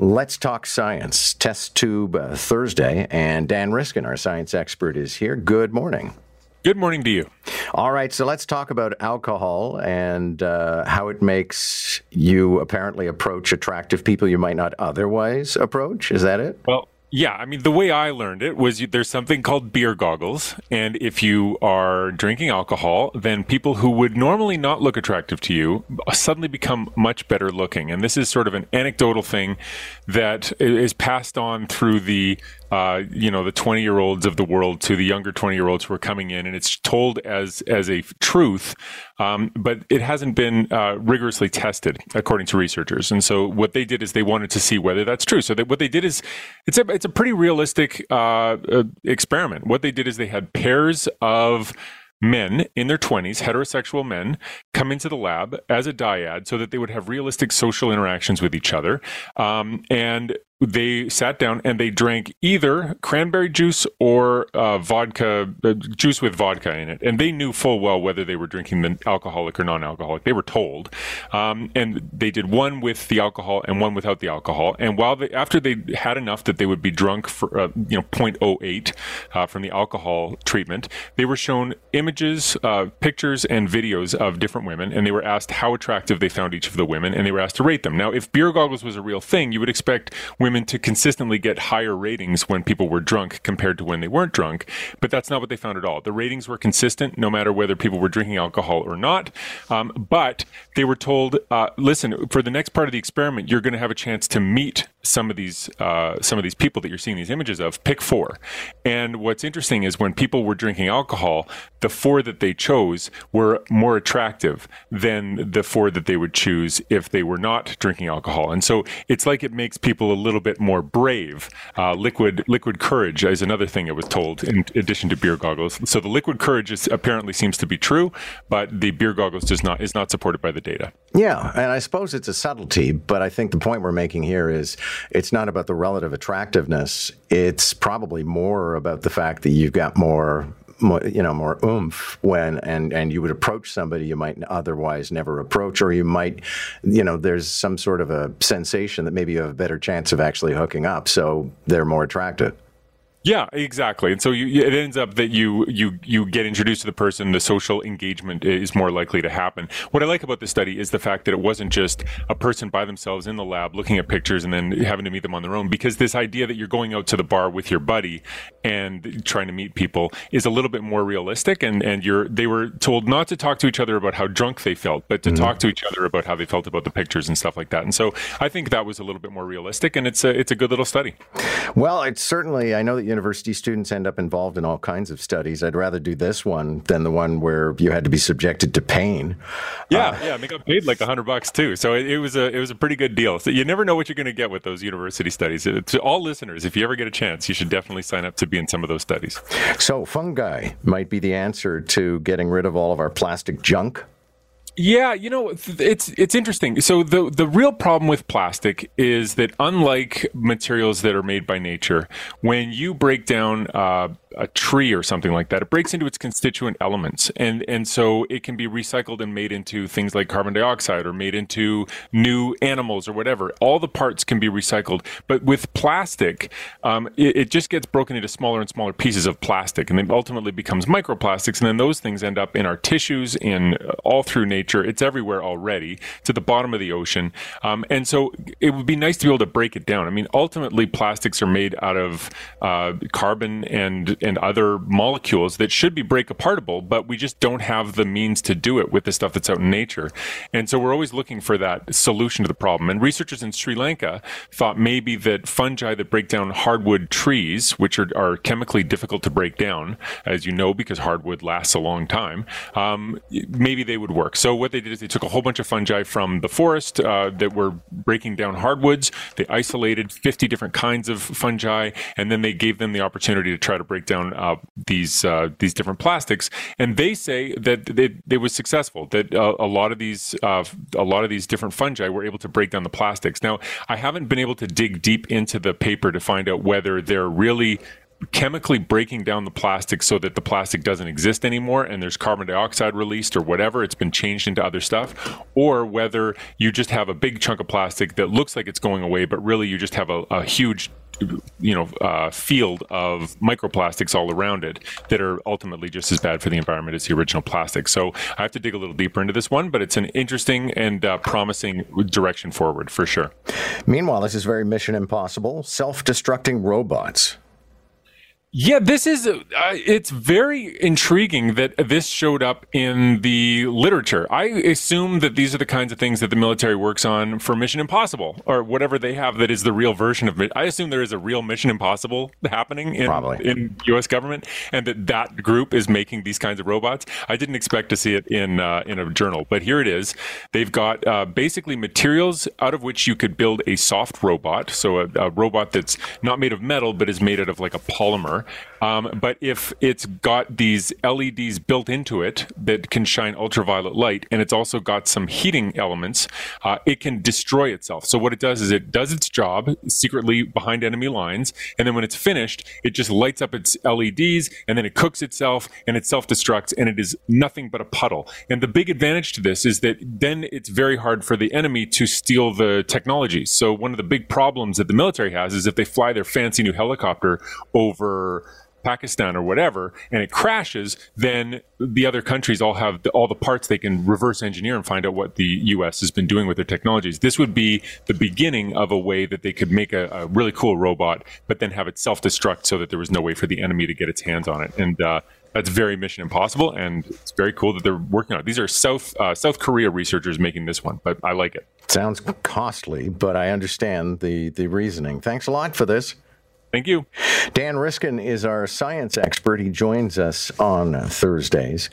Let's talk science. Test tube uh, Thursday, and Dan Riskin, our science expert, is here. Good morning. Good morning to you. All right, so let's talk about alcohol and uh, how it makes you apparently approach attractive people you might not otherwise approach. Is that it? Well, yeah, I mean, the way I learned it was you, there's something called beer goggles. And if you are drinking alcohol, then people who would normally not look attractive to you suddenly become much better looking. And this is sort of an anecdotal thing that is passed on through the uh, you know the 20 year olds of the world to the younger 20 year olds who are coming in and it's told as as a truth um, but it hasn't been uh, rigorously tested according to researchers and so what they did is they wanted to see whether that's true so that what they did is it's a it's a pretty realistic uh, uh experiment what they did is they had pairs of men in their 20s, heterosexual men, come into the lab as a dyad so that they would have realistic social interactions with each other. Um, and they sat down and they drank either cranberry juice or uh, vodka uh, juice with vodka in it. And they knew full well whether they were drinking the alcoholic or non-alcoholic. They were told um, and they did one with the alcohol and one without the alcohol. And while they after they had enough that they would be drunk for uh, you know 0.08 uh, from the alcohol treatment they were shown images uh, pictures and videos of different women and they were asked how attractive they found each of the women and they were asked to rate them. Now if beer goggles was a real thing you would expect women women to consistently get higher ratings when people were drunk compared to when they weren't drunk. But that's not what they found at all. The ratings were consistent no matter whether people were drinking alcohol or not. Um, but they were told, uh, listen, for the next part of the experiment, you're going to have a chance to meet some of these uh, some of these people that you're seeing these images of. Pick four. And what's interesting is when people were drinking alcohol, the four that they chose were more attractive than the four that they would choose if they were not drinking alcohol. And so it's like it makes people a little little bit more brave. Uh, liquid liquid courage is another thing it was told in addition to beer goggles. So the liquid courage is, apparently seems to be true, but the beer goggles does not is not supported by the data. Yeah, and I suppose it's a subtlety, but I think the point we're making here is it's not about the relative attractiveness. It's probably more about the fact that you've got more more, you know, more oomph when and and you would approach somebody you might otherwise never approach, or you might, you know, there's some sort of a sensation that maybe you have a better chance of actually hooking up, so they're more attractive. Yeah, exactly. And so you, it ends up that you you you get introduced to the person. The social engagement is more likely to happen. What I like about this study is the fact that it wasn't just a person by themselves in the lab looking at pictures and then having to meet them on their own. Because this idea that you're going out to the bar with your buddy and trying to meet people is a little bit more realistic. And and you're they were told not to talk to each other about how drunk they felt, but to mm-hmm. talk to each other about how they felt about the pictures and stuff like that. And so I think that was a little bit more realistic, and it's a it's a good little study. Well, it's certainly I know that university students end up involved in all kinds of studies. I'd rather do this one than the one where you had to be subjected to pain. Yeah, uh, yeah, they got paid like a hundred bucks too. So it, it, was a it was a pretty good deal. So you never know what you're going to get with those university studies. To all listeners, if you ever get a chance, you should definitely sign up to be in some of those studies. So fungi might be the answer to getting rid of all of our plastic junk. Yeah, you know, it's it's interesting. So the the real problem with plastic is that unlike materials that are made by nature, when you break down uh, a tree or something like that, it breaks into its constituent elements, and and so it can be recycled and made into things like carbon dioxide or made into new animals or whatever. All the parts can be recycled, but with plastic, um, it, it just gets broken into smaller and smaller pieces of plastic, and then ultimately becomes microplastics, and then those things end up in our tissues, in uh, all through nature. It's everywhere already to the bottom of the ocean. Um, and so it would be nice to be able to break it down. I mean, ultimately, plastics are made out of uh, carbon and, and other molecules that should be break apartable, but we just don't have the means to do it with the stuff that's out in nature. And so we're always looking for that solution to the problem. And researchers in Sri Lanka thought maybe that fungi that break down hardwood trees, which are, are chemically difficult to break down, as you know, because hardwood lasts a long time, um, maybe they would work. So what they did is they took a whole bunch of fungi from the forest uh, that were breaking down hardwoods. They isolated 50 different kinds of fungi, and then they gave them the opportunity to try to break down uh, these uh, these different plastics. And they say that it, it was successful. That uh, a lot of these uh, a lot of these different fungi were able to break down the plastics. Now, I haven't been able to dig deep into the paper to find out whether they're really chemically breaking down the plastic so that the plastic doesn't exist anymore and there's carbon dioxide released or whatever, it's been changed into other stuff, or whether you just have a big chunk of plastic that looks like it's going away, but really you just have a, a huge you know uh, field of microplastics all around it that are ultimately just as bad for the environment as the original plastic. So I have to dig a little deeper into this one, but it's an interesting and uh, promising direction forward for sure. Meanwhile, this is very Mission Impossible: self-destructing robots. Yeah, this is uh, it's very intriguing that this showed up in the literature. I assume that these are the kinds of things that the military works on for Mission Impossible or whatever they have that is the real version of it. I assume there is a real Mission Impossible happening in Probably. in US government and that that group is making these kinds of robots. I didn't expect to see it in uh, in a journal, but here it is. They've got uh, basically materials out of which you could build a soft robot, so a, a robot that's not made of metal but is made out of like a polymer um, but if it's got these LEDs built into it that can shine ultraviolet light, and it's also got some heating elements, uh, it can destroy itself. So what it does is it does its job secretly behind enemy lines, and then when it's finished, it just lights up its LEDs, and then it cooks itself, and it self-destructs, and it is nothing but a puddle. And the big advantage to this is that then it's very hard for the enemy to steal the technology. So one of the big problems that the military has is if they fly their fancy new helicopter over Pakistan or whatever, and it crashes, then the other countries all have the, all the parts they can reverse engineer and find out what the U.S. has been doing with their technologies. This would be the beginning of a way that they could make a, a really cool robot, but then have it self-destruct so that there was no way for the enemy to get its hands on it. And uh, that's very Mission Impossible, and it's very cool that they're working on it. These are South uh, South Korea researchers making this one, but I like it. Sounds costly, but I understand the the reasoning. Thanks a lot for this. Thank you. Dan Riskin is our science expert. He joins us on Thursdays.